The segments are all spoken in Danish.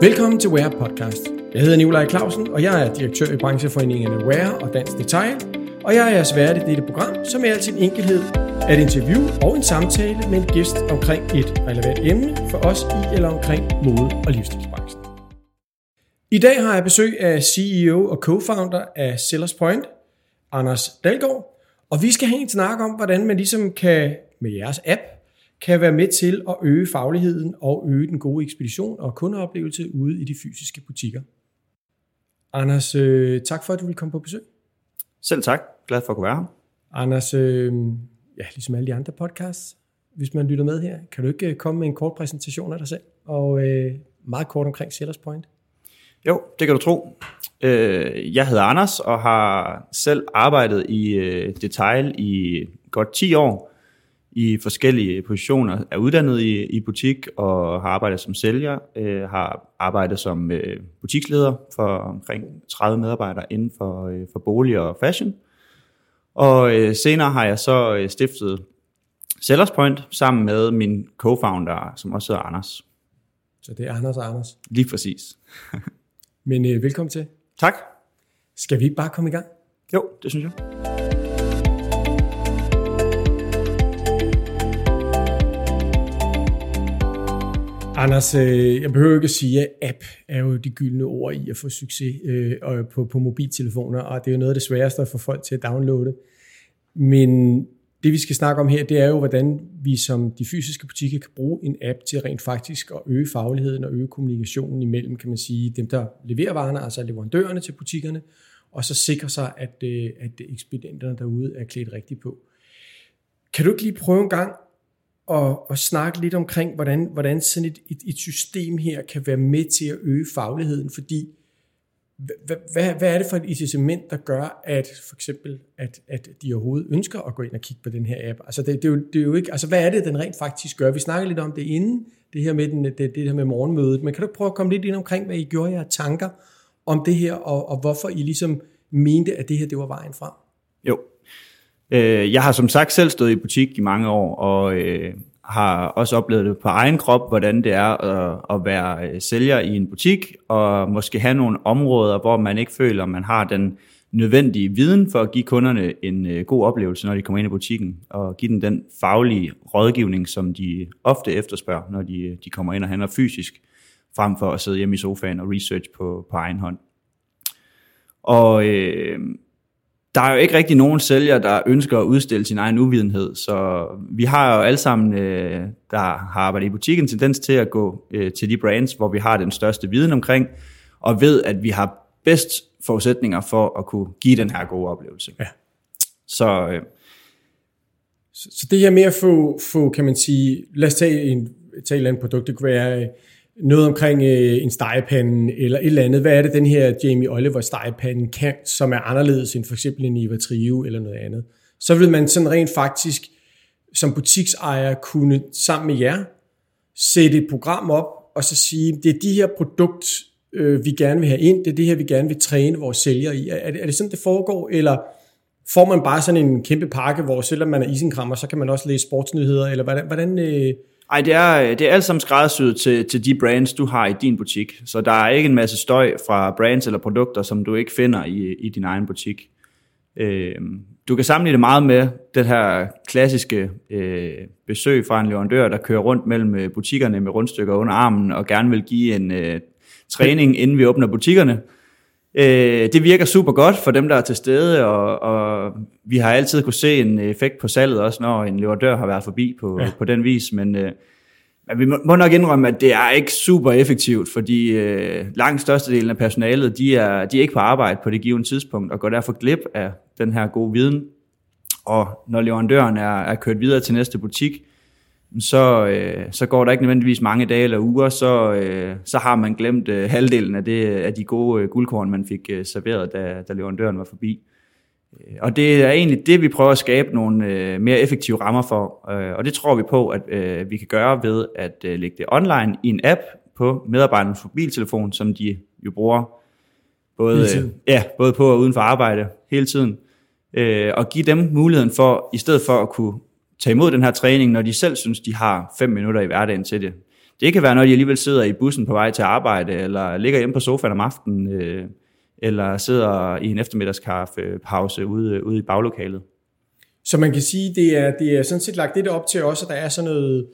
Velkommen til Wear Podcast. Jeg hedder Nikolaj Clausen, og jeg er direktør i brancheforeningerne Wear og Dansk Detail, og jeg er jeres vært i dette program, som er altid en enkelhed af et interview og en samtale med en gæst omkring et relevant emne for os i eller omkring mode- og livsstilsbranchen. I dag har jeg besøg af CEO og co-founder af Sellers Point, Anders Dalgaard, og vi skal have en snak om, hvordan man ligesom kan med jeres app kan være med til at øge fagligheden og øge den gode ekspedition og kundeoplevelse ude i de fysiske butikker. Anders, øh, tak for, at du vil komme på besøg. Selv tak. Glad for at kunne være her. Anders, øh, ja, ligesom alle de andre podcasts, hvis man lytter med her, kan du ikke øh, komme med en kort præsentation af dig selv, og øh, meget kort omkring Sellers Point? Jo, det kan du tro. Jeg hedder Anders og har selv arbejdet i detail i godt 10 år i forskellige positioner. Er uddannet i, i butik og har arbejdet som sælger. Øh, har arbejdet som øh, butiksleder for omkring 30 medarbejdere inden for, øh, for bolig og fashion. Og øh, senere har jeg så øh, stiftet Sellers Point sammen med min co-founder, som også hedder Anders. Så det er Anders og Anders. Lige præcis. Men øh, velkommen til. Tak. Skal vi ikke bare komme i gang? Jo, det synes jeg. Anders, øh, jeg behøver ikke at sige, at app er jo de gyldne ord i at få succes øh, på, på mobiltelefoner, og det er jo noget af det sværeste at få folk til at downloade. Men det vi skal snakke om her, det er jo, hvordan vi som de fysiske butikker kan bruge en app til rent faktisk at øge fagligheden og øge kommunikationen imellem, kan man sige, dem der leverer varerne, altså leverandørerne til butikkerne, og så sikre sig, at, øh, at ekspedienterne derude er klædt rigtigt på. Kan du ikke lige prøve en gang og, og snakke lidt omkring, hvordan, hvordan sådan et, et, et system her kan være med til at øge fagligheden, fordi hvad, hvad, hvad er det for et incitament, der gør, at for eksempel, at, at de overhovedet ønsker at gå ind og kigge på den her app? Altså det, det, er jo, det er jo ikke, altså hvad er det, den rent faktisk gør? Vi snakker lidt om det inden, det her med, den, det, det her med morgenmødet, men kan du prøve at komme lidt ind omkring, hvad I gjorde jer tanker om det her, og, og hvorfor I ligesom mente, at det her det var vejen frem? Jo, Øh, jeg har som sagt selv stået i butik i mange år, og øh, har også oplevet det på egen krop, hvordan det er at, at være øh, sælger i en butik, og måske have nogle områder, hvor man ikke føler, man har den nødvendige viden for at give kunderne en øh, god oplevelse, når de kommer ind i butikken, og give dem den faglige rådgivning, som de ofte efterspørger, når de, øh, de kommer ind og handler fysisk, frem for at sidde hjemme i sofaen og research på, på egen hånd. Og øh, der er jo ikke rigtig nogen sælger, der ønsker at udstille sin egen uvidenhed, så vi har jo alle sammen, øh, der har arbejdet i butikken, tendens til at gå øh, til de brands, hvor vi har den største viden omkring, og ved, at vi har bedst forudsætninger for at kunne give den her gode oplevelse. Ja. Så, øh, så, så det her med at få, få kan man sige, lad os tage en, tage et eller andet produkt, det kunne være øh, noget omkring øh, en stegepande eller et eller andet. Hvad er det, den her Jamie Oliver stegepande kan, som er anderledes end for eksempel en Iva Trio eller noget andet? Så vil man sådan rent faktisk som butiksejer kunne sammen med jer sætte et program op og så sige, det er de her produkt, øh, vi gerne vil have ind, det er det her, vi gerne vil træne vores sælgere i. Er det, er det sådan, det foregår, eller får man bare sådan en kæmpe pakke, hvor selvom man er isenkrammer, så kan man også læse sportsnyheder, eller hvordan, hvordan øh, ej, det er, øh, det er alt sammen skræddersyet til, til de brands, du har i din butik. Så der er ikke en masse støj fra brands eller produkter, som du ikke finder i, i din egen butik. Øh, du kan sammenligne det meget med det her klassiske øh, besøg fra en leverandør, der kører rundt mellem øh, butikkerne med rundstykker under armen og gerne vil give en øh, træning, inden vi åbner butikkerne. Øh, det virker super godt for dem, der er til stede, og, og vi har altid kunne se en effekt på salget, også når en leverandør har været forbi på, ja. på den vis, men, øh, men vi må nok indrømme, at det er ikke super effektivt, fordi øh, langt størstedelen af personalet, de er, de er ikke på arbejde på det givende tidspunkt, og går derfor glip af den her gode viden. Og når leverandøren er, er kørt videre til næste butik, så, øh, så går der ikke nødvendigvis mange dage eller uger, så, øh, så har man glemt øh, halvdelen af, det, af de gode øh, guldkorn, man fik øh, serveret, da, da leverandøren var forbi. Øh, og det er egentlig det, vi prøver at skabe nogle øh, mere effektive rammer for, øh, og det tror vi på, at øh, vi kan gøre ved at øh, lægge det online i en app på medarbejdernes mobiltelefon, som de jo bruger både, øh, ja, både på og uden for arbejde hele tiden, øh, og give dem muligheden for, i stedet for at kunne tage imod den her træning, når de selv synes, de har fem minutter i hverdagen til det. Det kan være, når de alligevel sidder i bussen på vej til arbejde, eller ligger hjemme på sofaen om aftenen, øh, eller sidder i en eftermiddagskaffepause øh, ude, øh, ude i baglokalet. Så man kan sige, det er, det er sådan set lagt lidt op til også, at der er sådan noget,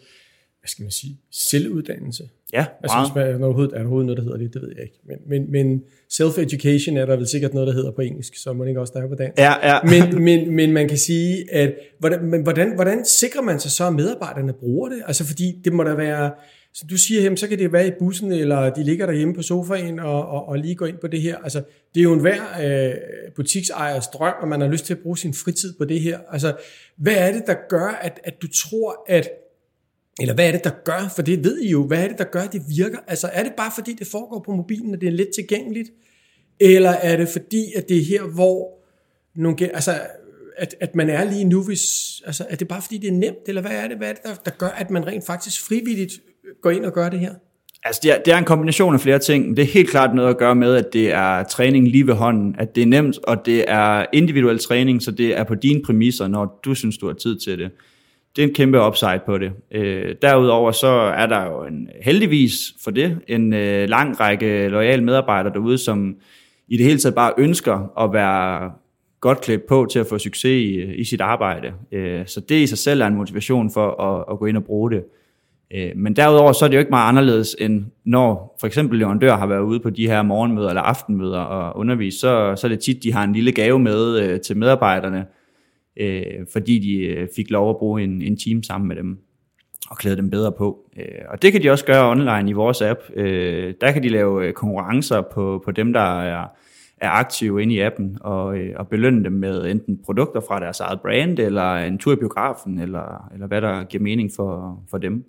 hvad skal man sige, selvuddannelse. Ja, Altså, hvis man, er, der overhovedet, er der overhovedet noget, der hedder det, det ved jeg ikke. Men, men, men self-education er der vel sikkert noget, der hedder på engelsk, så må det ikke også der er på dansk. Ja, ja. Men, men, men man kan sige, at hvordan, men hvordan, hvordan sikrer man sig så, at medarbejderne bruger det? Altså fordi det må da være, som du siger, jamen, så kan det være i bussen, eller de ligger derhjemme på sofaen og, og, og lige går ind på det her. Altså, det er jo en hver øh, butiksejers drøm, at man har lyst til at bruge sin fritid på det her. Altså, hvad er det, der gør, at, at du tror, at eller hvad er det, der gør, for det ved I jo, hvad er det, der gør, at det virker? Altså er det bare fordi, det foregår på mobilen, og det er lidt tilgængeligt? Eller er det fordi, at det er her, hvor nogle, altså, at, at man er lige nu, hvis, altså er det bare fordi, det er nemt, eller hvad er det, hvad er det der, der gør, at man rent faktisk frivilligt går ind og gør det her? Altså, det er, det er en kombination af flere ting. Det er helt klart noget at gøre med, at det er træning lige ved hånden, at det er nemt, og det er individuel træning, så det er på dine præmisser, når du synes, du har tid til det det er en kæmpe upside på det. Øh, derudover så er der jo en, heldigvis for det en øh, lang række lojale medarbejdere derude, som i det hele taget bare ønsker at være godt klædt på til at få succes i, øh, i sit arbejde. Øh, så det i sig selv er en motivation for at, at gå ind og bruge det. Øh, men derudover så er det jo ikke meget anderledes end når for eksempel leverandør har været ude på de her morgenmøder eller aftenmøder og undervise, så, så er det tit, de har en lille gave med øh, til medarbejderne, øh, fordi de øh, fik lov at bruge en, en team sammen med dem og klæde dem bedre på. Øh, og det kan de også gøre online i vores app. Øh, der kan de lave konkurrencer på, på dem, der er, er aktive inde i appen, og, og belønne dem med enten produkter fra deres eget brand, eller en tur i biografen, eller, eller hvad der giver mening for, for dem.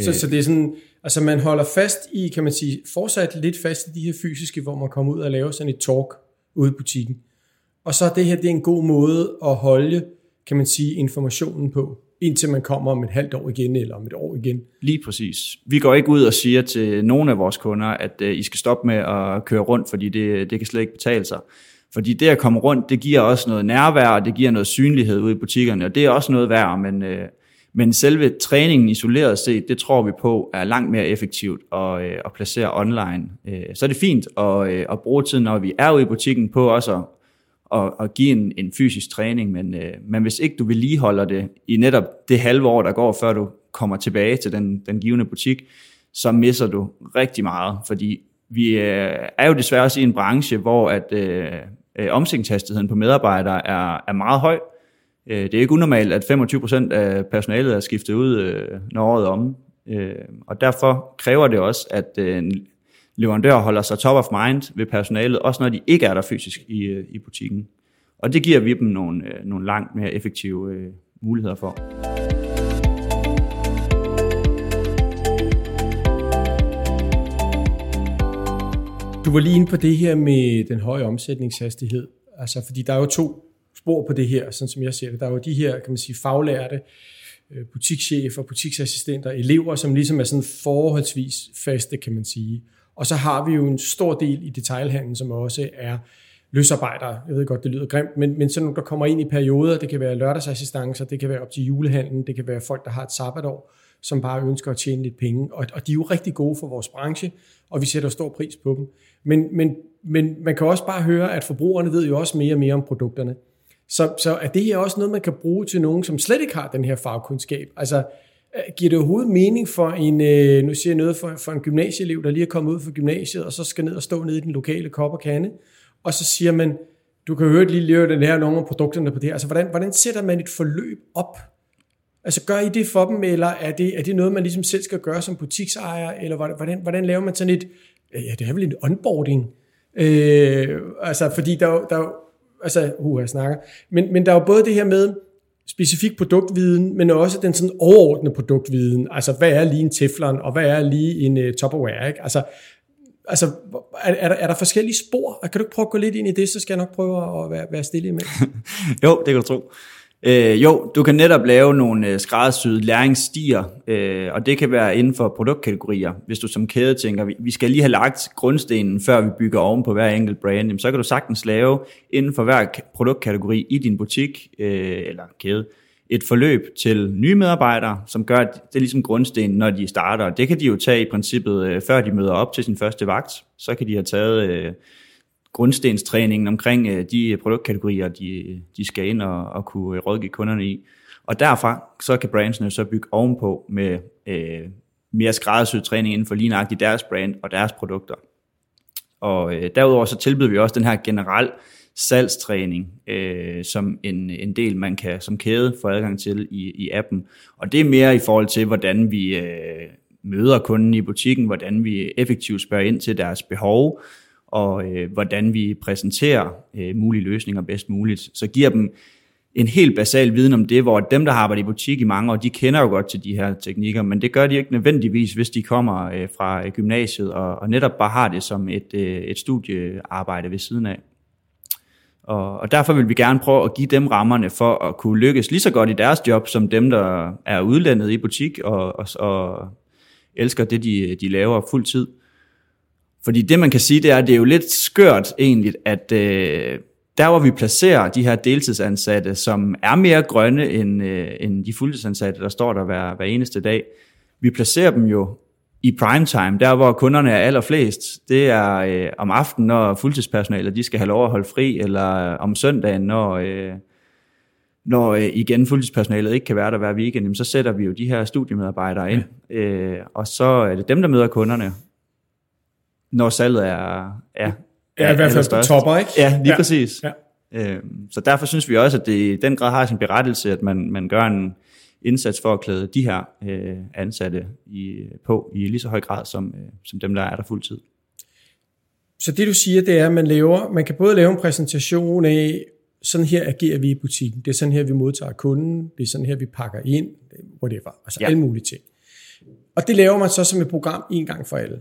Så, så det er sådan, altså man holder fast i, kan man sige, fortsat lidt fast i de her fysiske, hvor man kommer ud og laver sådan et talk ude i butikken. Og så er det her det er en god måde at holde, kan man sige, informationen på, indtil man kommer om et halvt år igen, eller om et år igen. Lige præcis. Vi går ikke ud og siger til nogle af vores kunder, at øh, I skal stoppe med at køre rundt, fordi det, det kan slet ikke betale sig. Fordi det at komme rundt, det giver også noget nærvær, og det giver noget synlighed ude i butikkerne, og det er også noget værd, men, øh, men selve træningen isoleret set, det tror vi på er langt mere effektivt at, øh, at placere online. Uh, så er det fint at, at bruge tiden, når vi er ude i butikken, på også at at, at give en, en fysisk træning, men, øh, men hvis ikke du vedligeholder det i netop det halve år, der går, før du kommer tilbage til den, den givende butik, så misser du rigtig meget, fordi vi øh, er jo desværre også i en branche, hvor at øh, øh, omsætningshastigheden på medarbejdere er, er meget høj. Øh, det er ikke unormalt, at 25% af personalet er skiftet ud, øh, når året er om. Øh, og derfor kræver det også, at øh, leverandør holder sig top of mind ved personalet, også når de ikke er der fysisk i, øh, i butikken. Og det giver vi dem nogle, øh, nogle langt mere effektive øh, muligheder for. Du var lige inde på det her med den høje omsætningshastighed. Altså, fordi der er jo to spor på det her, sådan som jeg ser det. Der er jo de her, kan man sige, faglærte øh, butikschefer, butiksassistenter, elever, som ligesom er sådan forholdsvis faste, kan man sige. Og så har vi jo en stor del i detailhandlen, som også er løsarbejdere. Jeg ved godt, det lyder grimt, men, men sådan nogle, der kommer ind i perioder. Det kan være lørdagsassistancer, det kan være op til julehandlen, det kan være folk, der har et sabbatår, som bare ønsker at tjene lidt penge. Og, og de er jo rigtig gode for vores branche, og vi sætter stor pris på dem. Men, men, men man kan også bare høre, at forbrugerne ved jo også mere og mere om produkterne. Så, så er det her også noget, man kan bruge til nogen, som slet ikke har den her fagkundskab. Altså, Øh, giver det overhovedet mening for en, øh, nu siger jeg noget, for, for en gymnasieelev, der lige er kommet ud fra gymnasiet, og så skal ned og stå nede i den lokale kop og kande, og så siger man, du kan høre lige lave den her nogle af produkterne på det her. Altså, hvordan, hvordan sætter man et forløb op? Altså, gør I det for dem, eller er det, er det noget, man ligesom selv skal gøre som butiksejer, eller hvordan, hvordan laver man sådan et, øh, ja, det er vel en onboarding, øh, altså, fordi der, der altså, uh, jeg snakker, men, men der er jo både det her med, specifik produktviden, men også den sådan overordnede produktviden. Altså, hvad er lige en Teflon, og hvad er lige en uh, Tupperware? Ikke? Altså, altså er, er, der, er der forskellige spor? Kan du ikke prøve at gå lidt ind i det, så skal jeg nok prøve at være, være stille imellem. jo, det kan du tro. Øh, jo, du kan netop lave nogle øh, skræddersyede læringsstier, øh, og det kan være inden for produktkategorier. Hvis du som kæde tænker, vi skal lige have lagt grundstenen, før vi bygger oven på hver enkelt brand, så kan du sagtens lave inden for hver produktkategori i din butik øh, eller kæde et forløb til nye medarbejdere, som gør, at det er ligesom grundstenen, når de starter. Det kan de jo tage i princippet, øh, før de møder op til sin første vagt. Så kan de have taget øh, grundstenstræningen omkring øh, de øh, produktkategorier, de, de skal ind og, og kunne øh, rådgive kunderne i. Og derfra så kan brandsene så bygge ovenpå med øh, mere skræddersyet træning inden for lige deres brand og deres produkter. Og øh, derudover så tilbyder vi også den her generel salgstræning øh, som en, en del, man kan som kæde få adgang til i, i appen. Og det er mere i forhold til, hvordan vi øh, møder kunden i butikken, hvordan vi effektivt spørger ind til deres behov, og øh, hvordan vi præsenterer øh, mulige løsninger bedst muligt. Så giver dem en helt basal viden om det, hvor dem, der har arbejdet i butik i mange år, de kender jo godt til de her teknikker, men det gør de ikke nødvendigvis, hvis de kommer øh, fra øh, gymnasiet og, og netop bare har det som et, øh, et studiearbejde ved siden af. Og, og derfor vil vi gerne prøve at give dem rammerne for at kunne lykkes lige så godt i deres job, som dem, der er udlandet i butik og, og, og elsker det, de, de laver fuld tid. Fordi det, man kan sige, det er, at det er jo lidt skørt egentlig, at øh, der hvor vi placerer de her deltidsansatte, som er mere grønne end, øh, end de fuldtidsansatte, der står der hver, hver eneste dag, vi placerer dem jo i primetime, der hvor kunderne er allerflest, det er øh, om aftenen, når fuldtidspersonalet de skal have lov at holde fri, eller øh, om søndagen, når, øh, når øh, igen fuldtidspersonalet ikke kan være der hver weekend, jamen, så sætter vi jo de her studiemedarbejdere ind, ja. øh, og så er det dem, der møder kunderne, når salget er, er, Ja, i hvert fald topper, ikke? Ja, lige ja. præcis. Ja. Øh, så derfor synes vi også, at det i den grad har sin berettelse, at man, man gør en indsats for at klæde de her øh, ansatte i, på i lige så høj grad som, øh, som dem, der er der fuldtid. Så det du siger, det er, at man, laver, man kan både lave en præsentation af, sådan her agerer vi i butikken, det er sådan her, vi modtager kunden, det er sådan her, vi pakker ind, whatever, altså ja. alle mulige ting. Og det laver man så som et program en gang for alle.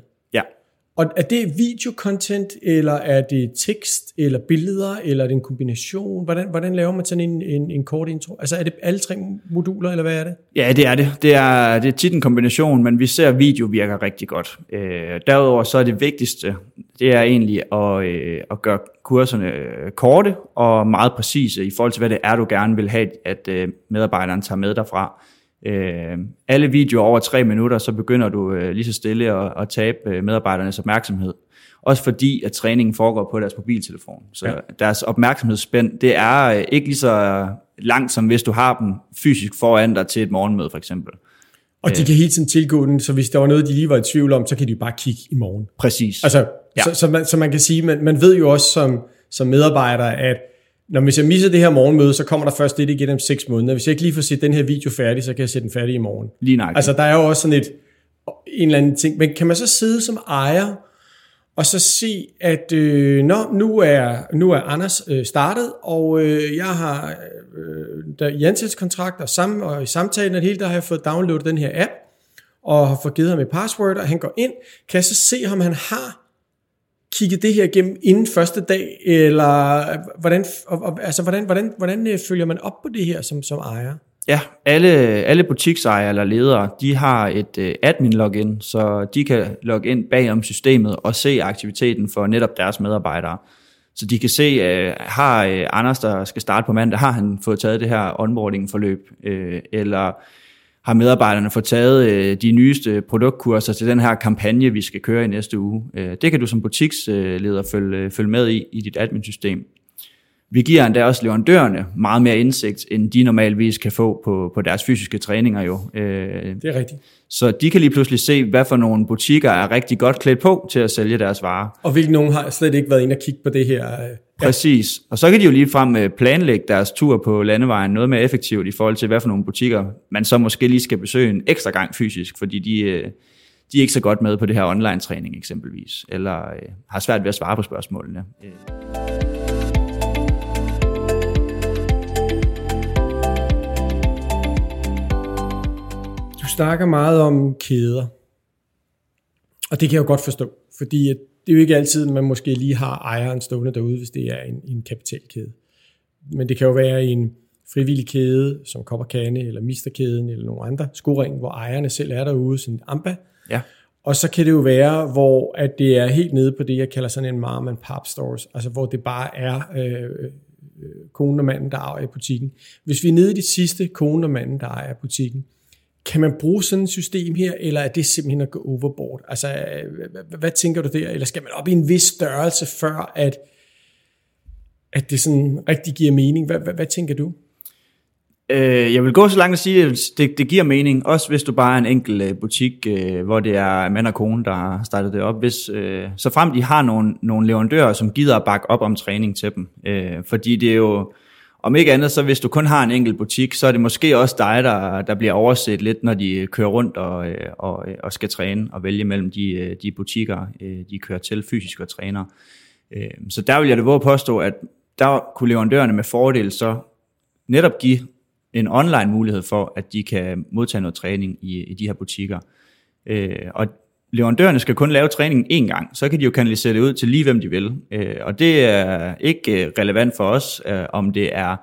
Og er det videocontent, eller er det tekst, eller billeder, eller er det en kombination? Hvordan, hvordan laver man sådan en, en, en kort intro? Altså er det alle tre moduler, eller hvad er det? Ja, det er det. Det er, det er tit en kombination, men vi ser, at video virker rigtig godt. Øh, derudover så er det vigtigste, det er egentlig at, øh, at gøre kurserne øh, korte og meget præcise i forhold til, hvad det er, du gerne vil have, at øh, medarbejderen tager med derfra øh, alle videoer over tre minutter, så begynder du øh, lige så stille at, at tabe øh, medarbejdernes opmærksomhed. Også fordi, at træningen foregår på deres mobiltelefon. Så ja. deres opmærksomhedsspænd, det er øh, ikke lige så langt, som hvis du har dem fysisk foran dig til et morgenmøde, for eksempel. Og de øh. kan hele tiden tilgå den, så hvis der var noget, de lige var i tvivl om, så kan de bare kigge i morgen. Præcis. Altså, ja. så, så, man, så man kan sige, man, man ved jo også som, som medarbejder, at når hvis jeg misser det her morgenmøde, så kommer der først det igen om 6 måneder. Hvis jeg ikke lige får set den her video færdig, så kan jeg sætte den færdig i morgen. Lige nok. Altså, der er jo også sådan et, en eller anden ting. Men kan man så sidde som ejer, og så se, at øh, nå, nu, er, nu er Anders øh, startet, og øh, jeg har øh, der, i ansættelseskontrakt og, sam, og i samtalen og det hele, der har jeg fået downloadet den her app, og har fået givet ham et password, og han går ind. Kan jeg så se, om han har kigget det her igennem inden første dag, eller hvordan, altså, hvordan, hvordan, hvordan øh, følger man op på det her som, som ejer? Ja, alle, alle butiksejere eller ledere, de har et uh, admin-login, så de kan logge ind bag om systemet og se aktiviteten for netop deres medarbejdere. Så de kan se, uh, har uh, Anders, der skal starte på mandag, har han fået taget det her onboarding-forløb, uh, eller har medarbejderne fået taget øh, de nyeste produktkurser til den her kampagne, vi skal køre i næste uge. Øh, det kan du som butiksleder følge, øh, følge med i, i dit admin-system. Vi giver endda også leverandørerne meget mere indsigt, end de normalvis kan få på, på deres fysiske træninger jo. Øh, det er rigtigt. Så de kan lige pludselig se, hvad for nogle butikker er rigtig godt klædt på til at sælge deres varer. Og hvilke nogen har slet ikke været inde og kigge på det her øh, Præcis. Og så kan de jo lige frem øh, planlægge deres tur på landevejen noget mere effektivt i forhold til, hvad for nogle butikker man så måske lige skal besøge en ekstra gang fysisk, fordi de, øh, de er ikke så godt med på det her online-træning eksempelvis, eller øh, har svært ved at svare på spørgsmålene. Du snakker meget om kæder, og det kan jeg jo godt forstå, fordi det er jo ikke altid, man måske lige har ejeren stående derude, hvis det er en, en kapitalkæde. Men det kan jo være en frivillig kæde, som Kopperkane, eller Misterkæden, eller nogle andre skoring, hvor ejerne selv er derude, sådan AMBA. Ja. Og så kan det jo være, hvor at det er helt nede på det, jeg kalder sådan en mom and pop stores, altså hvor det bare er øh, konen og manden, der ejer butikken. Hvis vi er nede i det sidste, konen og manden, der ejer butikken, kan man bruge sådan et system her, eller er det simpelthen at gå overboard? Altså, øh, hvad, tænker du der? Eller skal man op i en vis størrelse, før at, at det sådan rigtig giver mening? Hvad, hvad, hvad tænker du? Øh, jeg vil gå så langt at sige, at det, det giver mening, også hvis du bare er en enkelt øh, butik, øh, hvor det er mand og kone, der har startet det op. Hvis, øh, så frem de har nogle, nogle leverandører, som gider at bakke op om træning til dem. Øh, fordi det er jo, om ikke andet, så hvis du kun har en enkelt butik, så er det måske også dig, der, der bliver overset lidt, når de øh, kører rundt og, øh, og, øh, og skal træne og vælge mellem de, de butikker, de kører til fysisk og træner. Så der vil jeg det våge påstå, at der kunne leverandørerne med fordel så netop give en online mulighed for, at de kan modtage noget træning i, i de her butikker. Øh, og leverandørerne skal kun lave træningen én gang, så kan de jo kanalisere det ud til lige hvem de vil. Øh, og det er ikke øh, relevant for os, øh, om det er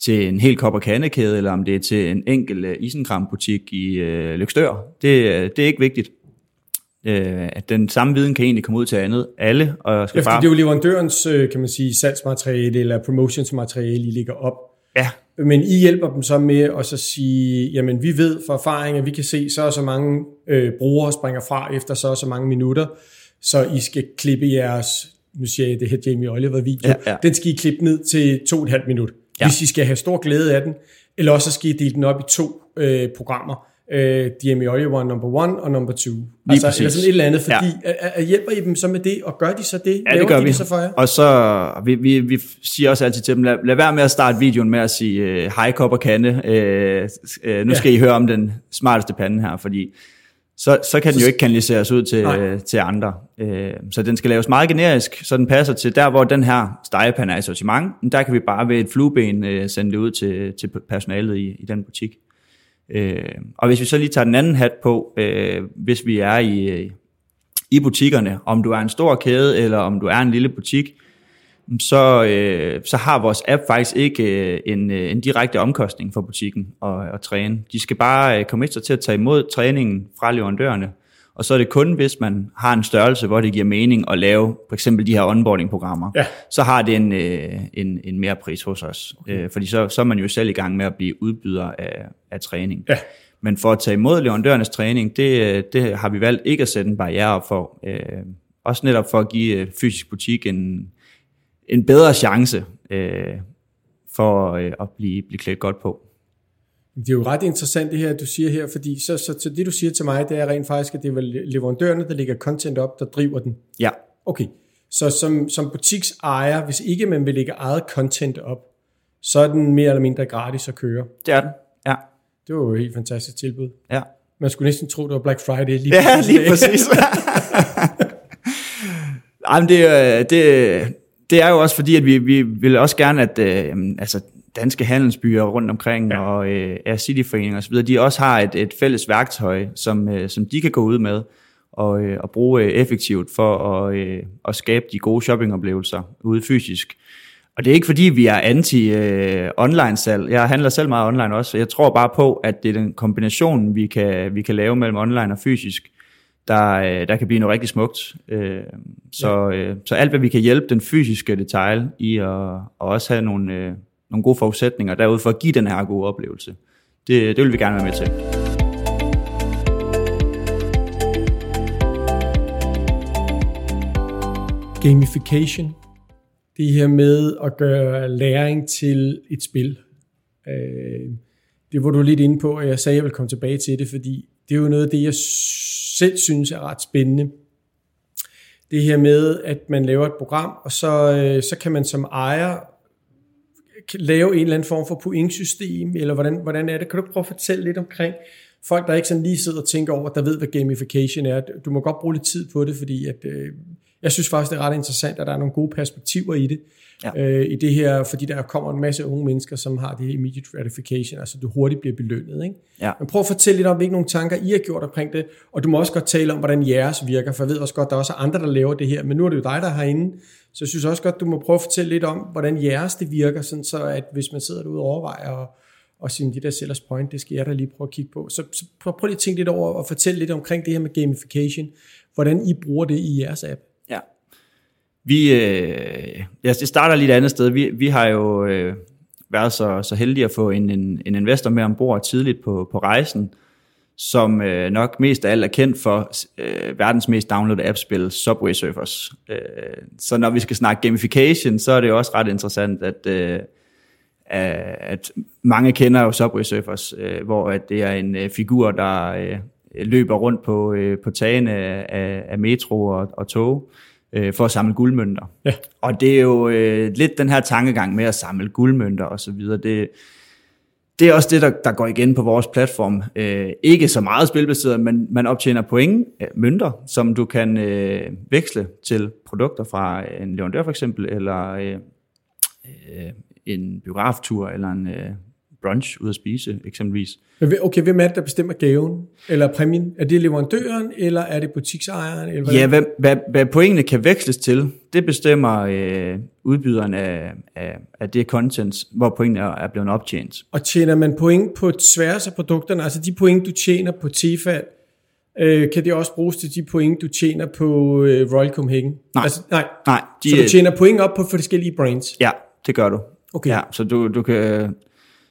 til en hel kop- og kandekæde, eller om det er til en enkelt øh, isenkram-butik i øh, Lykstør. Det, øh, det er ikke vigtigt. Øh, at den samme viden kan egentlig komme ud til andet, alle. Og skal ja, bare... det er jo leverandørens, kan man sige, salgsmateriale eller promotionsmateriale, I ligger op. Ja, men I hjælper dem så med at så sige, jamen vi ved fra erfaring, at vi kan se, så og så mange øh, brugere springer fra efter så og så mange minutter, så I skal klippe jeres, nu siger jeg det her Jamie Oliver video, ja, ja. den skal I klippe ned til to og et halvt minut, ja. hvis I skal have stor glæde af den, eller også skal I dele den op i to øh, programmer øh, DME One number one og number two. Altså, eller sådan et eller andet, fordi ja. at, at hjælper I dem så med det, og gør de så det? Ja, det gør de vi. Det så for jer? Og så, vi, vi, vi siger også altid til dem, lad, lad være med at starte videoen med at sige, øh, hej kop og kande, øh, øh, nu skal ja. I høre om den smarteste pande her, fordi så, så kan den jo ikke kanaliseres ud til, øh, til andre. Øh, så den skal laves meget generisk, så den passer til der, hvor den her stegepande er i sortiment. Der kan vi bare ved et flueben øh, sende det ud til, til personalet i, i den butik. Øh, og hvis vi så lige tager den anden hat på, øh, hvis vi er i, øh, i butikkerne, om du er en stor kæde, eller om du er en lille butik, så, øh, så har vores app faktisk ikke øh, en, øh, en direkte omkostning for butikken at, at træne. De skal bare øh, komme til at tage imod træningen fra leverandørerne, og så er det kun, hvis man har en størrelse, hvor det giver mening at lave for eksempel de her onboarding-programmer, ja. så har det en, øh, en, en mere pris hos os. Okay. Øh, fordi så, så er man jo selv i gang med at blive udbyder af, af træning. Ja. Men for at tage imod leverandørernes træning, det, det har vi valgt ikke at sætte en barriere op for. Øh, også netop for at give øh, fysisk butik en, en bedre chance øh, for øh, at blive, blive klædt godt på. Det er jo ret interessant det her, du siger her, fordi så, så, så det du siger til mig, det er rent faktisk, at det er vel leverandørerne, der lægger content op, der driver den. Ja. Okay, så som, som butiksejer, hvis ikke man vil lægge eget content op, så er den mere eller mindre gratis at køre. Det er den, ja. Det var jo et helt fantastisk tilbud. Ja. Man skulle næsten tro, det var Black Friday. Lige ja, lige præcis. Ej, men det, det, det er jo også fordi, at vi, vi vil også gerne, at øh, altså, danske handelsbyer rundt omkring, ja. og øh, ja, cityforeninger osv., de også har et, et fælles værktøj, som, øh, som de kan gå ud med og, øh, og bruge øh, effektivt for at, øh, at skabe de gode shoppingoplevelser ude fysisk. Og det er ikke fordi, vi er anti-online-salg. Øh, jeg handler selv meget online også, jeg tror bare på, at det er den kombination, vi kan, vi kan lave mellem online og fysisk, der, øh, der kan blive noget rigtig smukt. Øh, så, ja. så alt, hvad vi kan hjælpe den fysiske detail i at, at også have nogle, nogle gode forudsætninger derude for at give den her gode oplevelse. Det, det vil vi gerne være med til. Gamification. Det her med at gøre læring til et spil. Øh, det var du lidt inde på, og jeg sagde, at jeg vil komme tilbage til det, fordi det er jo noget af det, jeg selv synes er ret spændende. Det her med, at man laver et program, og så, øh, så kan man som ejer lave en eller anden form for pointsystem, eller hvordan, hvordan er det? Kan du prøve at fortælle lidt omkring folk, der ikke sådan lige sidder og tænker over, der ved, hvad gamification er. Du må godt bruge lidt tid på det, fordi at, øh, jeg synes faktisk, det er ret interessant, at der er nogle gode perspektiver i det. Ja. Øh, I det her, fordi der kommer en masse unge mennesker, som har det immediate gratification, altså du hurtigt bliver belønnet. Ikke? Ja. Men prøv at fortælle lidt om, hvilke nogle tanker I har gjort omkring det, og du må også godt tale om, hvordan jeres virker, for jeg ved også godt, der er også andre, der laver det her, men nu er det jo dig, der er herinde, så jeg synes også godt, du må prøve at fortælle lidt om, hvordan jeres det virker, sådan så at hvis man sidder derude og overvejer og, og sige, de der sellers point, det skal jeg da lige prøve at kigge på. Så, så prøv, prøv lige at tænke lidt over og fortælle lidt omkring det her med gamification, hvordan I bruger det i jeres app. Vi, øh, jeg starter lidt andet sted. Vi, vi har jo øh, været så, så heldige at få en, en, en investor med ombord tidligt på, på rejsen, som øh, nok mest af alt er kendt for øh, verdens mest downloadede appspil, Subway Surfers. Øh, så når vi skal snakke gamification, så er det jo også ret interessant, at, øh, at mange kender jo Subway Surfers, øh, hvor at det er en øh, figur, der øh, løber rundt på, øh, på tagene af, af metro og, og tog øh, for at samle guldmønter. Ja. Og det er jo øh, lidt den her tankegang med at samle guldmønter og så videre. Det, det er også det, der, der går igen på vores platform. Øh, ikke så meget spilbaseret, men man optjener point, øh, mønter, som du kan øh, veksle til produkter fra en leverandør for eksempel, eller øh, øh, en biograftur, eller en øh, brunch ud at spise eksempelvis. Okay, hvem er det, der bestemmer gaven eller præmien? Er det leverandøren, eller er det butiksejeren? Eller hvad ja, hvad, hvad, hvad pointene kan veksles til, det bestemmer øh, udbyderen af, af, af det content, hvor pointene er, er blevet optjent. Og tjener man point på tværs af produkterne, altså de point, du tjener på Tefal, øh, kan det også bruges til de point, du tjener på øh, Royal Copenhagen? Nej. Altså, nej. nej de, så du tjener point op på forskellige brands? Ja, det gør du. Okay. Ja, så du, du kan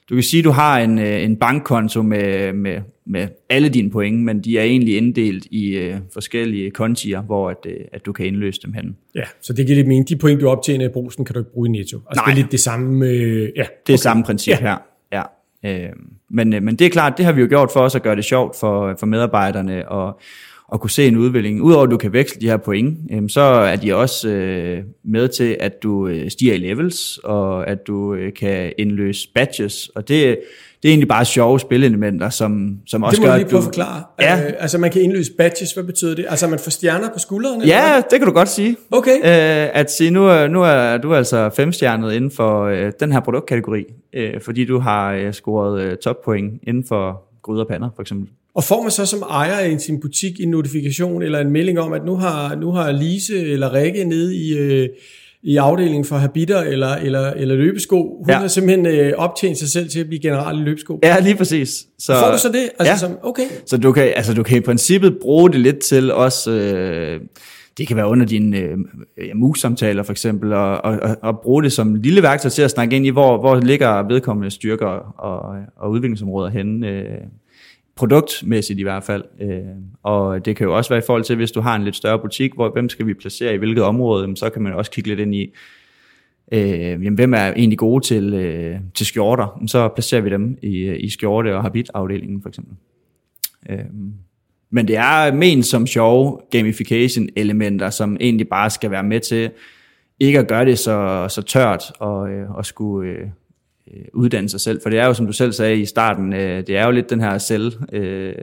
du kan sige, at du har en, øh, en bankkonto med, med, med alle dine point, men de er egentlig inddelt i uh, forskellige kontier, hvor at, uh, at du kan indløse dem hen. Ja, så det giver lidt mening. De point, du optjener i brusen, kan du ikke bruge i Netto. Altså, Nej. det er lidt det samme... Uh, ja, det er samme princip ja. her. Ja. Uh, men, uh, men det er klart, det har vi jo gjort for os at gøre det sjovt for, for medarbejderne, og at kunne se en udvikling. Udover at du kan veksle de her point, øhm, så er de også øh, med til, at du øh, stiger i levels, og at du øh, kan indløse badges, og det, det er egentlig bare sjove spilelementer, som, som også gør. Det må lige prøve at forklare. Ja. Øh, altså man kan indløse badges, hvad betyder det? Altså man får stjerner på skuldrene? Ja, eller? det kan du godt sige. Okay. Øh, at sige, nu, nu er du altså femstjernet inden for øh, den her produktkategori, øh, fordi du har øh, scoret øh, toppoint inden for gryder og pander, for eksempel. Og får man så som ejer i sin butik en notifikation eller en melding om, at nu har, nu har Lise eller Rikke nede i, øh, i afdelingen for habiter eller, eller, eller løbesko, hun ja. har simpelthen øh, optjent sig selv til at blive general i løbesko. Ja, lige præcis. Så, får du så det? Altså, ja. som, okay. Så du kan, altså, du kan i princippet bruge det lidt til også... Øh, det kan være under dine øh, mus-samtaler for eksempel, og, og, og bruge det som lille værktøj til at snakke ind i, hvor, hvor ligger vedkommende styrker og, og udviklingsområder henne. Øh, produktmæssigt i hvert fald. Øh, og det kan jo også være i forhold til, hvis du har en lidt større butik, hvor hvem skal vi placere i hvilket område, så kan man også kigge lidt ind i, øh, jamen, hvem er egentlig gode til, øh, til skjorter, så placerer vi dem i, øh, i skjorte- og habitafdelingen for eksempel. Øh, men det er ment som sjove gamification-elementer, som egentlig bare skal være med til ikke at gøre det så, så tørt og, øh, og skulle... Øh, øh, uddanne sig selv. For det er jo, som du selv sagde i starten, øh, det er jo lidt den her selv, øh,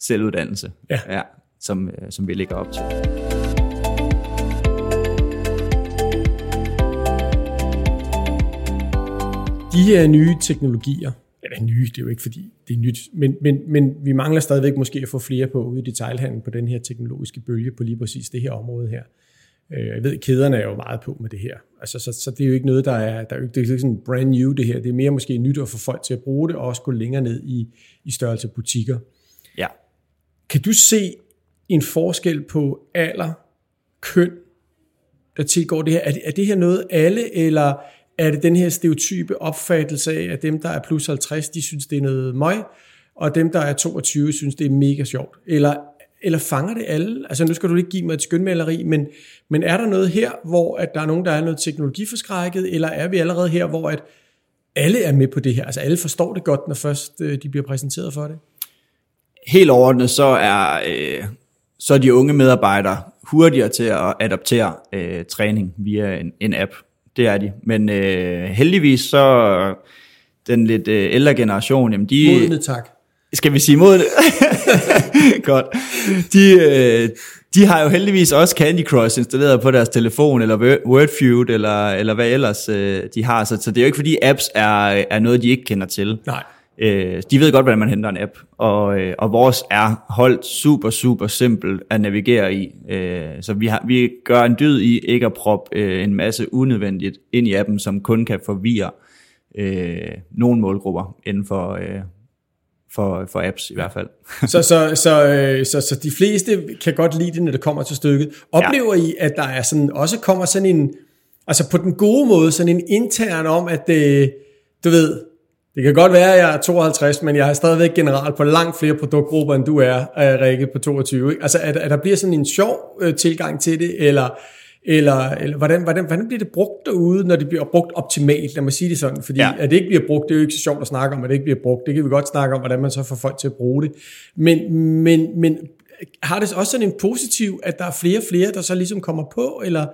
selvuddannelse, ja. Ja, som, øh, som vi ligger op til. De her nye teknologier, eller nye, det er jo ikke fordi det er nyt, men, men, men vi mangler stadigvæk måske at få flere på ude i detailhandlen på den her teknologiske bølge på lige præcis det her område her. Øh, jeg ved, kæderne er jo meget på med det her. Altså, så, så det er jo ikke noget, der er, der er jo ikke, det er ikke sådan brand new det her. Det er mere måske nyt at få folk til at bruge det, og også gå længere ned i, i størrelse butikker. Ja. Kan du se en forskel på alder, køn, der tilgår det her? Er det, er det her noget alle, eller er det den her stereotype opfattelse af, at dem, der er plus 50, de synes, det er noget møg, og dem, der er 22, synes, det er mega sjovt? Eller eller fanger det alle? Altså nu skal du ikke give mig et skønmaleri, men, men er der noget her, hvor at der er nogen, der er noget teknologiforskrækket, eller er vi allerede her, hvor at alle er med på det her? Altså alle forstår det godt, når først øh, de bliver præsenteret for det? Helt overordnet, så er, øh, så er de unge medarbejdere hurtigere til at adoptere øh, træning via en, en app. Det er de. Men øh, heldigvis så den lidt øh, ældre generation, jamen de... Modne tak. Skal vi sige mod det? Godt. De, øh, de har jo heldigvis også Candy Crush installeret på deres telefon, eller Wordfeud, eller, eller hvad ellers øh, de har. Så, så det er jo ikke fordi apps er, er noget, de ikke kender til. Nej. Øh, de ved godt, hvordan man henter en app, og, øh, og vores er holdt super, super simpelt at navigere i. Øh, så vi, har, vi gør en dyd i ikke at proppe øh, en masse unødvendigt ind i appen, som kun kan forvirre øh, nogle målgrupper inden for, øh, for, for apps i hvert fald. så, så, så, øh, så, så de fleste kan godt lide det, når det kommer til stykket. Oplever ja. I, at der er sådan, også kommer sådan en, altså på den gode måde, sådan en intern om, at det, øh, du ved, det kan godt være, at jeg er 52, men jeg er stadigvæk general på langt flere produktgrupper, end du er, øh, Rikke, på 22. Ikke? Altså, at, at der bliver sådan en sjov øh, tilgang til det, eller, eller, eller hvordan, hvordan, hvordan bliver det brugt derude, når det bliver brugt optimalt? Lad mig sige det sådan, fordi ja. at det ikke bliver brugt, det er jo ikke så sjovt at snakke om, at det ikke bliver brugt. Det kan vi godt snakke om, hvordan man så får folk til at bruge det. Men, men, men har det også sådan en positiv, at der er flere og flere, der så ligesom kommer på, eller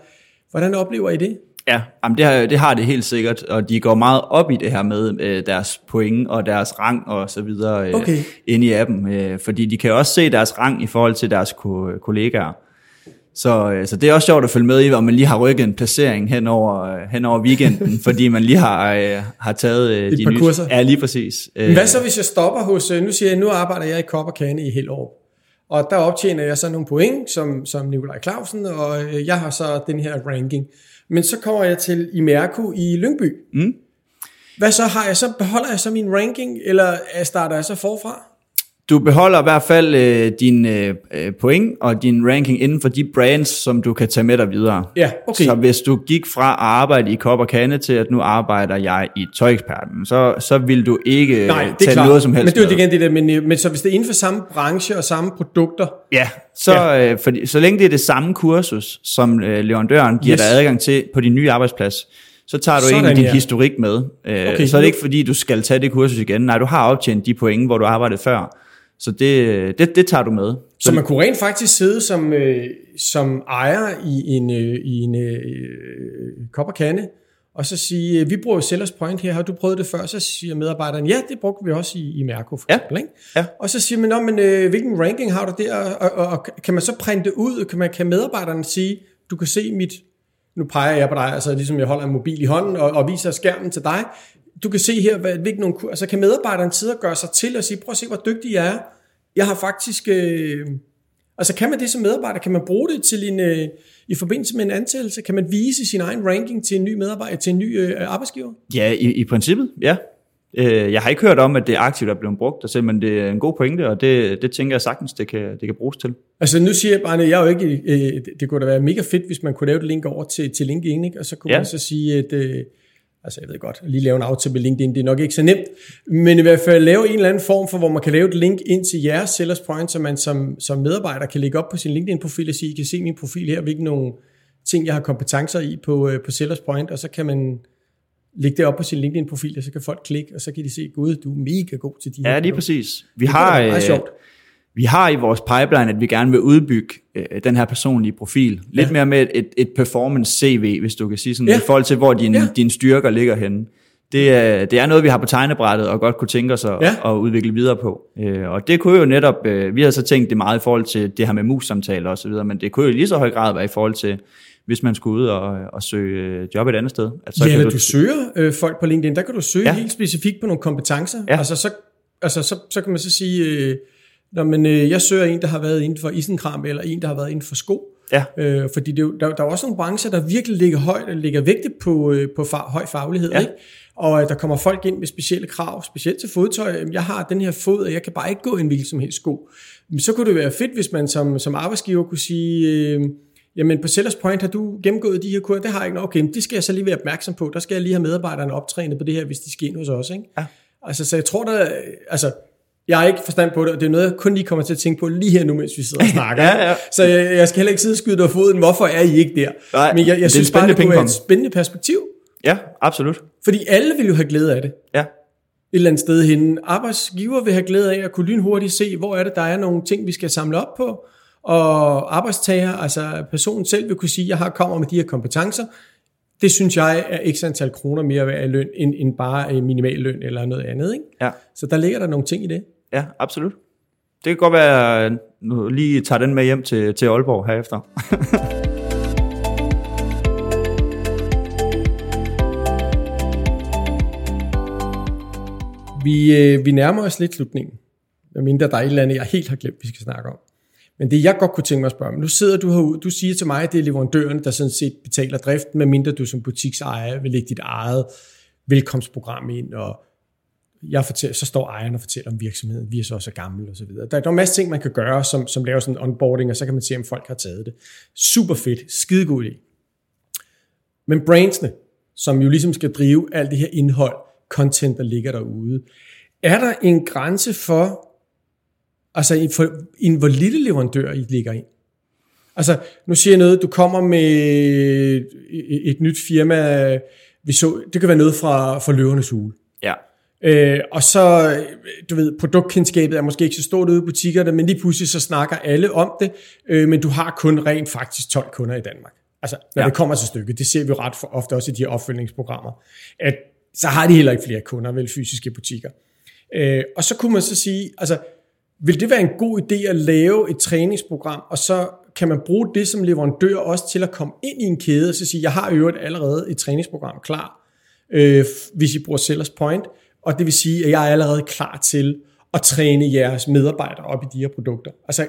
hvordan oplever I det? Ja, jamen det, har, det har det helt sikkert, og de går meget op i det her med øh, deres point og deres rang og så videre øh, okay. ind i appen, øh, fordi de kan også se deres rang i forhold til deres ko- kollegaer. Så, øh, så det er også sjovt at følge med i, om man lige har rykket en placering hen over, øh, hen over weekenden, fordi man lige har, øh, har taget øh, de nye... kurser. Ja, lige præcis. Hvad så, hvis jeg stopper hos... Nu siger jeg, nu arbejder jeg i Kop og Kane i helt år. Og der optjener jeg så nogle point, som, som Nikolaj Clausen, og jeg har så den her ranking. Men så kommer jeg til Imerco i Lyngby. Mm. Hvad så har jeg så? Beholder jeg så min ranking, eller starter jeg så forfra? Du beholder i hvert fald øh, din øh, øh, point og din ranking inden for de brands, som du kan tage med dig videre. Ja, okay. Så hvis du gik fra at arbejde i Kop og Kande til, at nu arbejder jeg i Tøjeksperten, så, så vil du ikke Nej, det tage klart. noget som helst Men det er jo igen det der, men, øh, men så hvis det er inden for samme branche og samme produkter? Ja, så, ja. Øh, fordi, så længe det er det samme kursus, som øh, leverandøren giver yes. dig adgang til på din nye arbejdsplads, så tager du Sådan, egentlig din ja. historik med. Øh, okay, så er det ikke fordi, du skal tage det kursus igen. Nej, du har optjent de point, hvor du arbejdede før. Så det, det, det tager du med. Så man kunne rent faktisk sidde som, øh, som ejer i en, øh, i en øh, kop og kande, og så sige, øh, vi bruger Sellers Point her, har du prøvet det før? Så siger medarbejderen, ja, det brugte vi også i, i Mærko for ja. eksempel. Ikke? Ja. Og så siger man, men øh, hvilken ranking har du der? Og, og, og kan man så printe ud, kan, man, kan medarbejderen sige, du kan se mit, nu peger jeg på dig, altså ligesom jeg holder en mobil i hånden og, og viser skærmen til dig, du kan se her, hvad, hvilken nogle, altså kan medarbejderen sidde og gøre sig til og sige, prøv at se, hvor dygtig jeg er. Jeg har faktisk, øh, altså kan man det som medarbejder, kan man bruge det til en, øh, i forbindelse med en ansættelse, kan man vise sin egen ranking til en ny medarbejder, til en ny øh, arbejdsgiver? Ja, i, i princippet, ja. Øh, jeg har ikke hørt om, at det er aktivt er blevet brugt, altså, men det er en god pointe, og det, det tænker jeg sagtens, det kan, det kan bruges til. Altså nu siger jeg bare, at jeg er jo ikke, øh, det kunne da være mega fedt, hvis man kunne lave et link over til, til LinkedIn, ikke? og så kunne ja. man så sige, at øh, altså jeg ved godt, lige lave en aftale med LinkedIn, det er nok ikke så nemt, men i hvert fald lave en eller anden form for, hvor man kan lave et link ind til jeres sellers point, så man som, som medarbejder kan lægge op på sin LinkedIn-profil og sige, I kan se min profil her, hvilke nogle ting, jeg har kompetencer i på, øh, på sellers point, og så kan man lægge det op på sin LinkedIn-profil, og så kan folk klikke, og så kan de se, gud, du er mega god til de her. Ja, lige præcis. Vi har, det er meget øh, sjovt vi har i vores pipeline, at vi gerne vil udbygge øh, den her personlige profil. Lidt ja. mere med et, et performance CV, hvis du kan sige sådan, ja. i forhold til, hvor din, ja. dine styrker ligger henne. Det er, det er noget, vi har på tegnebrættet og godt kunne tænke os at, ja. at udvikle videre på. Øh, og det kunne jo netop, øh, vi har så tænkt det meget i forhold til det her med mus-samtaler osv., men det kunne jo i lige så høj grad være i forhold til, hvis man skulle ud og, og søge øh, job et andet sted. At så ja, kan du, du søger øh, folk på LinkedIn, der kan du søge ja. helt specifikt på nogle kompetencer. Ja. Altså, så, altså så, så kan man så sige... Øh, Nå, men øh, jeg søger en, der har været inden for isenkram, eller en, der har været inden for sko. Ja. Øh, fordi det, der, der er også nogle brancher, der virkelig ligger højt, ligger vægtigt på, øh, på fag, høj faglighed. Ja. Ikke? Og øh, der kommer folk ind med specielle krav, specielt til fodtøj. Jeg har den her fod, og jeg kan bare ikke gå en hvilken som helst sko. Men så kunne det være fedt, hvis man som, som arbejdsgiver kunne sige, øh, jamen på Sellers Point har du gennemgået de her kurser, det har jeg ikke. Okay, det skal jeg så lige være opmærksom på. Der skal jeg lige have medarbejderne optrænet på det her, hvis de skal ind hos os. Ikke? Ja. Altså, så jeg tror, der, altså, jeg har ikke forstand på det, og det er noget, jeg kun lige kommer til at tænke på lige her nu, mens vi sidder og snakker. ja, ja. Så jeg, jeg skal heller ikke sidde og skyde dig foden, hvorfor er I ikke der? Nej, Men jeg, jeg synes bare, det kunne være et spændende perspektiv. Ja, absolut. Fordi alle vil jo have glæde af det. Ja. Et eller andet sted henne. Arbejdsgiver vil have glæde af at kunne lynhurtigt se, hvor er det, der er nogle ting, vi skal samle op på. Og arbejdstager, altså personen selv vil kunne sige, jeg har kommer med de her kompetencer. Det synes jeg er x antal kroner mere værd i løn, end, end bare minimal løn eller noget andet. Ikke? Ja. Så der ligger der nogle ting i det. Ja, absolut. Det kan godt være, at jeg lige tager den med hjem til, til Aalborg herefter. vi, øh, vi nærmer os lidt slutningen. Jeg mindre der er et eller andet, jeg helt har glemt, vi skal snakke om. Men det jeg godt kunne tænke mig at spørge om, nu sidder du herude, du siger til mig, at det er leverandøren, der sådan set betaler driften, medmindre du som butiksejer vil lægge dit eget velkomstprogram ind og jeg fortæller, så står ejeren og fortæller om virksomheden, vi er så også gamle og så videre. Der, der er en masse ting, man kan gøre, som, som laver sådan en onboarding, og så kan man se, om folk har taget det. Super fedt, skidegod idé. Men brandsene, som jo ligesom skal drive alt det her indhold, content, der ligger derude, er der en grænse for, altså for, en, hvor lille leverandør I ligger ind? Altså, nu siger jeg noget, du kommer med et, et nyt firma, vi så, det kan være noget fra, fra Løvernes Hule. Ja. Øh, og så, du ved, produktkendskabet er måske ikke så stort ude i butikkerne, men lige pludselig så snakker alle om det, øh, men du har kun rent faktisk 12 kunder i Danmark. Altså, når ja. det kommer til stykket, det ser vi ret for ofte også i de her opfølgningsprogrammer, at så har de heller ikke flere kunder, vel fysiske butikker. Øh, og så kunne man så sige, altså, vil det være en god idé at lave et træningsprogram, og så kan man bruge det som leverandør også til at komme ind i en kæde, og så sige, jeg har øvrigt allerede et træningsprogram klar, øh, hvis I bruger Sellers Point, og det vil sige, at jeg er allerede klar til at træne jeres medarbejdere op i de her produkter. Altså,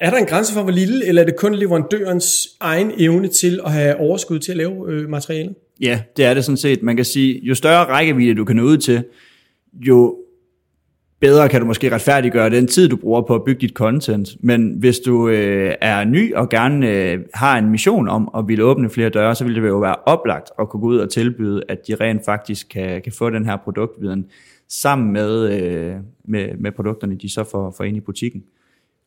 er der en grænse for, hvor lille, eller er det kun leverandørens egen evne til at have overskud til at lave øh, materialet? Ja, det er det sådan set. Man kan sige, jo større rækkevidde du kan nå ud til, jo bedre kan du måske retfærdiggøre den tid, du bruger på at bygge dit content. Men hvis du øh, er ny og gerne øh, har en mission om at ville åbne flere døre, så vil det jo være oplagt at kunne gå ud og tilbyde, at de rent faktisk kan, kan få den her produktviden sammen med, øh, med, med produkterne, de så får, får ind i butikken.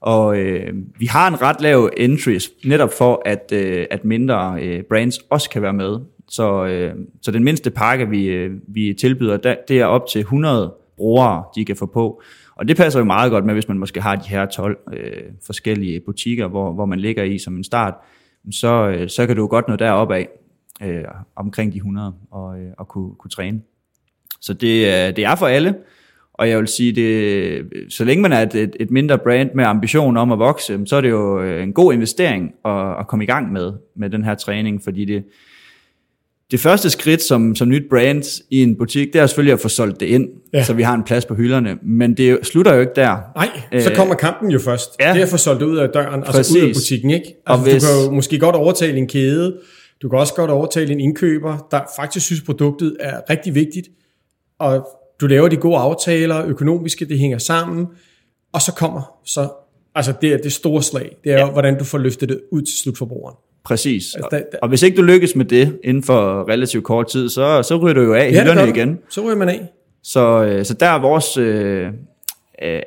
Og øh, vi har en ret lav entry, netop for at, øh, at mindre øh, brands også kan være med. Så, øh, så den mindste pakke, vi, øh, vi tilbyder, det er op til 100 brugere, de kan få på. Og det passer jo meget godt med, hvis man måske har de her 12 øh, forskellige butikker, hvor, hvor man ligger i som en start, så, øh, så kan du godt nå derop af, øh, omkring de 100, og, øh, og kunne, kunne træne. Så det, øh, det er for alle, og jeg vil sige, det, så længe man er et, et, et mindre brand med ambition om at vokse, så er det jo øh, en god investering at, at komme i gang med, med den her træning, fordi det, det første skridt som, som nyt brand i en butik, det er selvfølgelig at få solgt det ind, ja. så vi har en plads på hylderne. Men det slutter jo ikke der. Nej, så kommer kampen jo først. Ja. Det er at få solgt det ud af døren, Præcis. altså ud af butikken. Ikke? Altså, hvis, du kan jo måske godt overtale en kæde, du kan også godt overtale en indkøber, der faktisk synes, produktet er rigtig vigtigt, og du laver de gode aftaler, økonomiske, det hænger sammen, og så kommer så, altså det er det store slag, det er ja. jo, hvordan du får løftet det ud til slutforbrugeren. Præcis. Altså, da, da, og hvis ikke du lykkes med det inden for relativt kort tid, så, så ryger du jo af ja, hylderne igen. Så ryger man af. Så, øh, så der er vores øh,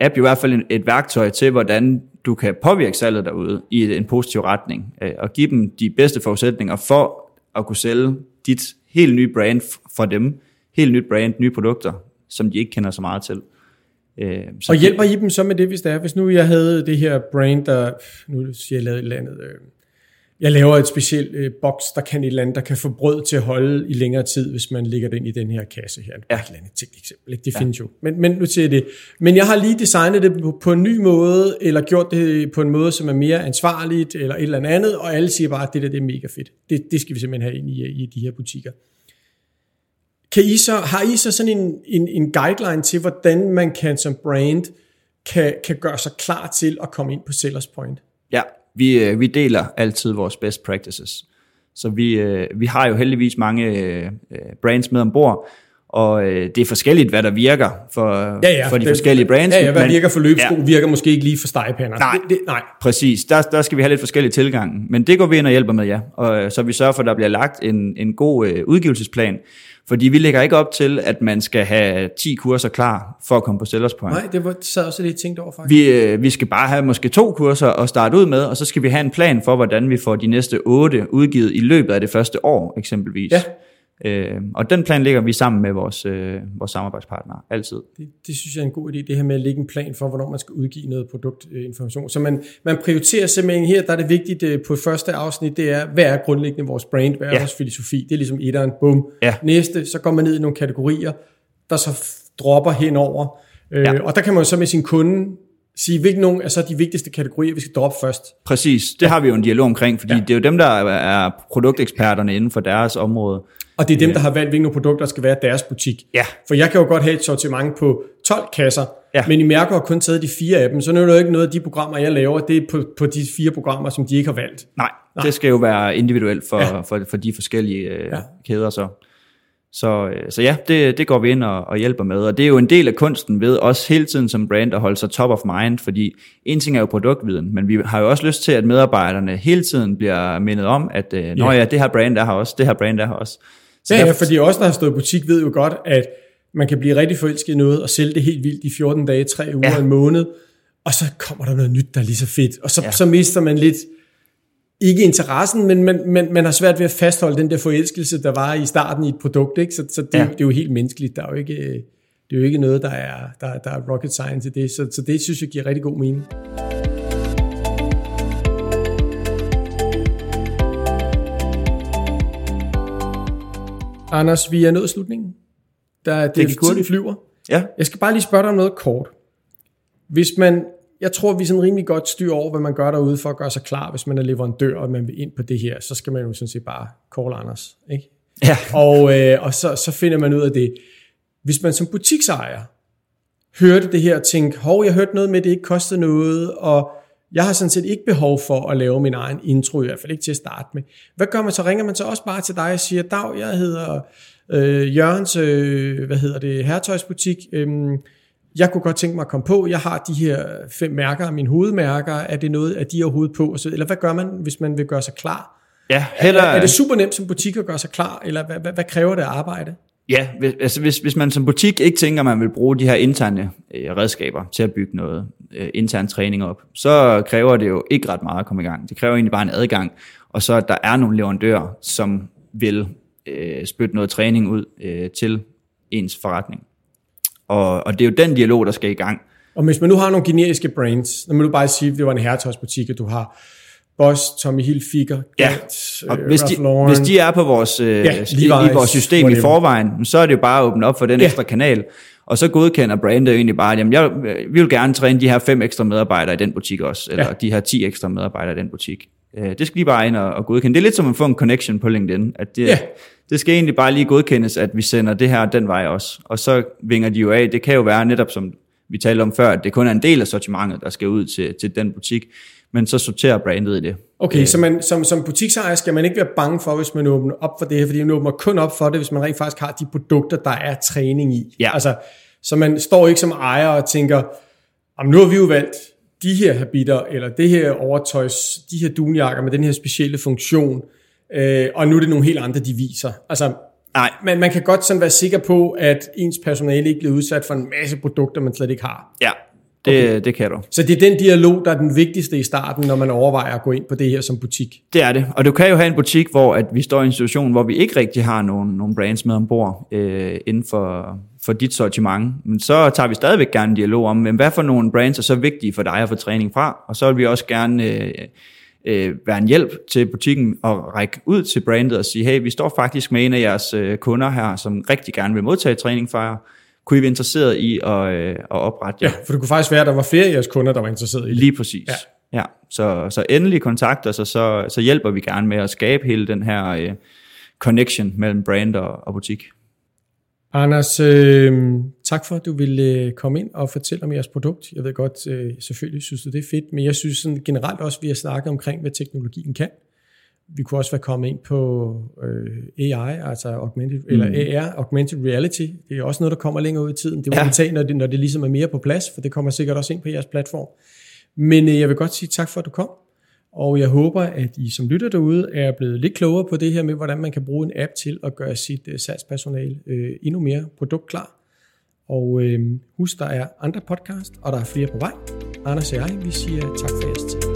app i hvert fald et, et værktøj til, hvordan du kan påvirke salget derude i en positiv retning, øh, og give dem de bedste forudsætninger for at kunne sælge dit helt nye brand for dem, helt nyt brand, nye produkter, som de ikke kender så meget til. Øh, så og hjælper I dem så med det, hvis det er? Hvis nu jeg havde det her brand, der, nu siger jeg lavet et eller andet, øh, jeg laver et specielt øh, boks, der kan et eller andet, der kan få brød til at holde i længere tid, hvis man lægger den i den her kasse her. Ja. Et eller andet teknisk eksempel, ikke? det ja. findes jo. Men, men nu jeg det. Men jeg har lige designet det på, på en ny måde, eller gjort det på en måde, som er mere ansvarligt, eller et eller andet, og alle siger bare, at det der det er mega fedt. Det, det skal vi simpelthen have ind i, i de her butikker. Kan I så, har I så sådan en, en, en guideline til, hvordan man kan som brand kan, kan gøre sig klar til at komme ind på Sellers Point? Ja, vi, øh, vi deler altid vores best practices. Så vi, øh, vi har jo heldigvis mange øh, brands med ombord, og det er forskelligt, hvad der virker for, ja, ja, for de det, forskellige brands. Ja, ja hvad men, virker for løbsko, ja. virker måske ikke lige for stegepander. Nej, det, det, nej. præcis. Der, der skal vi have lidt forskellige tilgang. Men det går vi ind og hjælper med, ja. Og, så vi sørger for, at der bliver lagt en, en god øh, udgivelsesplan, fordi vi lægger ikke op til, at man skal have 10 kurser klar for at komme på Sellers Point. Nej, det var sad også lidt tænkt over faktisk. Vi, øh, vi skal bare have måske to kurser at starte ud med, og så skal vi have en plan for, hvordan vi får de næste otte udgivet i løbet af det første år eksempelvis. Ja. Øh, og den plan ligger vi sammen med vores, øh, vores samarbejdspartnere, altid. Det, det synes jeg er en god idé, det her med at lægge en plan for, hvornår man skal udgive noget produktinformation. Så man, man prioriterer simpelthen her, der er det vigtigt øh, på første afsnit, det er, hvad er grundlæggende vores brand, hvad er ja. vores filosofi, det er ligesom etteren, bum. Ja. Næste, så går man ned i nogle kategorier, der så dropper henover, øh, ja. og der kan man så med sin kunde sige, hvilke nogle er så de vigtigste kategorier, vi skal droppe først. Præcis, det har vi jo en dialog omkring, fordi ja. det er jo dem, der er produkteksperterne inden for deres område. Og det er dem, ja. der har valgt, hvilke produkter, der skal være deres butik. Ja. For jeg kan jo godt have et sortiment på 12 kasser, ja. men I mærker har kun taget de fire af dem, så nu er det jo ikke noget af de programmer, jeg laver, det er på, på de fire programmer, som de ikke har valgt. Nej, Nej. det skal jo være individuelt for, ja. for, for de forskellige øh, ja. kæder så. Så, øh, så ja, det, det går vi ind og, og hjælper med, og det er jo en del af kunsten ved os hele tiden som brand at holde sig top of mind, fordi en ting er jo produktviden, men vi har jo også lyst til, at medarbejderne hele tiden bliver mindet om, at øh, nå ja, det her brand er her også, det her brand er her også. Så ja, ja, fordi også der har stået i butik, ved jo godt, at man kan blive rigtig forelsket i noget og sælge det helt vildt i 14 dage, 3 uger, ja. en måned, og så kommer der noget nyt, der er lige så fedt, og så, ja. så mister man lidt, ikke interessen, men man, man, man har svært ved at fastholde den der forelskelse, der var i starten i et produkt, ikke? så, så det, ja. det er jo helt menneskeligt, der er jo ikke, det er jo ikke noget, der er, der, der er rocket science i det, så, så det synes jeg giver rigtig god mening. Anders, vi er nået slutningen. Der, det, det tiden flyver. Ja. Jeg skal bare lige spørge dig om noget kort. Hvis man, jeg tror, vi er sådan rimelig godt styr over, hvad man gør derude for at gøre sig klar, hvis man er leverandør, og man vil ind på det her, så skal man jo sådan set bare call Anders. Ikke? Ja. Og, øh, og så, så finder man ud af det. Hvis man som butiksejer hørte det her og tænkte, hov, jeg hørte noget med, at det ikke kostede noget, og jeg har sådan set ikke behov for at lave min egen intro, i hvert fald ikke til at starte med. Hvad gør man så? Ringer man så også bare til dig og siger, Dag, jeg hedder øh, Jørgens, øh, hvad hedder det, herretøjsbutik. Øh, jeg kunne godt tænke mig at komme på, jeg har de her fem mærker, mine hovedmærker, er det noget, af de overhovedet på? Eller hvad gør man, hvis man vil gøre sig klar? Ja, heller... er, er det super nemt som butik at gøre sig klar, eller hvad, hvad, hvad kræver det at arbejde? Ja, hvis, altså hvis, hvis man som butik ikke tænker, at man vil bruge de her interne øh, redskaber til at bygge noget øh, intern træning op, så kræver det jo ikke ret meget at komme i gang. Det kræver egentlig bare en adgang, og så at der er nogle leverandører, som vil øh, spytte noget træning ud øh, til ens forretning. Og, og det er jo den dialog, der skal i gang. Og hvis man nu har nogle generiske brands, når man nu bare sige, at det var en herretøjsbutik, at du har Boss, Tommy Hilfiger, ja. Gant, og øh, hvis, de, hvis de er på vores, øh, ja, i, i vores system whatever. i forvejen, så er det jo bare at åbne op for den ja. ekstra kanal, og så godkender brandet egentlig bare, at jeg, vi vil gerne træne de her fem ekstra medarbejdere i den butik også, eller ja. de her ti ekstra medarbejdere i den butik. Øh, det skal lige bare ind og, og godkende. Det er lidt som at få en connection på LinkedIn, at det, ja. det skal egentlig bare lige godkendes, at vi sender det her den vej også. Og så vinger de jo af. Det kan jo være netop som vi talte om før, at det kun er en del af sortimentet, der skal ud til, til den butik men så sorterer brandet i det. Okay, øh. så man, som, som butiksejer skal man ikke være bange for, hvis man åbner op for det her, fordi man åbner kun op for det, hvis man rent faktisk har de produkter, der er træning i. Ja. Altså, så man står ikke som ejer og tænker, nu har vi jo valgt de her habiter, eller det her overtøjs, de her dunjakker med den her specielle funktion, øh, og nu er det nogle helt andre, de viser. Altså, Nej. Men man kan godt sådan være sikker på, at ens personale ikke bliver udsat for en masse produkter, man slet ikke har. Ja, det, okay. det kan du. Så det er den dialog, der er den vigtigste i starten, når man overvejer at gå ind på det her som butik? Det er det. Og du kan jo have en butik, hvor at vi står i en situation, hvor vi ikke rigtig har nogen, nogen brands med ombord øh, inden for, for dit sortiment. Men så tager vi stadigvæk gerne en dialog om, men hvad for nogle brands er så vigtige for dig at få træning fra? Og så vil vi også gerne... Øh, øh, være en hjælp til butikken og række ud til brandet og sige, hey, vi står faktisk med en af jeres øh, kunder her, som rigtig gerne vil modtage træning fra jer kunne I være interesseret i at, øh, at oprette Ja, for det kunne faktisk være, at der var flere af jeres kunder, der var interesseret i det. Lige præcis. Ja. ja. Så, så endelig kontakt os, og så, så hjælper vi gerne med at skabe hele den her øh, connection mellem brand og, og butik. Anders, øh, tak for, at du ville øh, komme ind og fortælle om jeres produkt. Jeg ved godt, øh, selvfølgelig synes du, det er fedt, men jeg synes sådan generelt også, at vi har snakket omkring, hvad teknologien kan. Vi kunne også være kommet ind på øh, AI, altså augmented, mm. eller AR, augmented reality. Det er også noget, der kommer længere ud i tiden. Det vil ja. vi tage, når det, når det ligesom er mere på plads, for det kommer sikkert også ind på jeres platform. Men øh, jeg vil godt sige tak for, at du kom. Og jeg håber, at I som lytter derude er blevet lidt klogere på det her med, hvordan man kan bruge en app til at gøre sit øh, salgspersonale øh, endnu mere produktklar. Og øh, husk, der er andre podcast, og der er flere på vej. Anders og jeg, vi siger tak for jeres tid.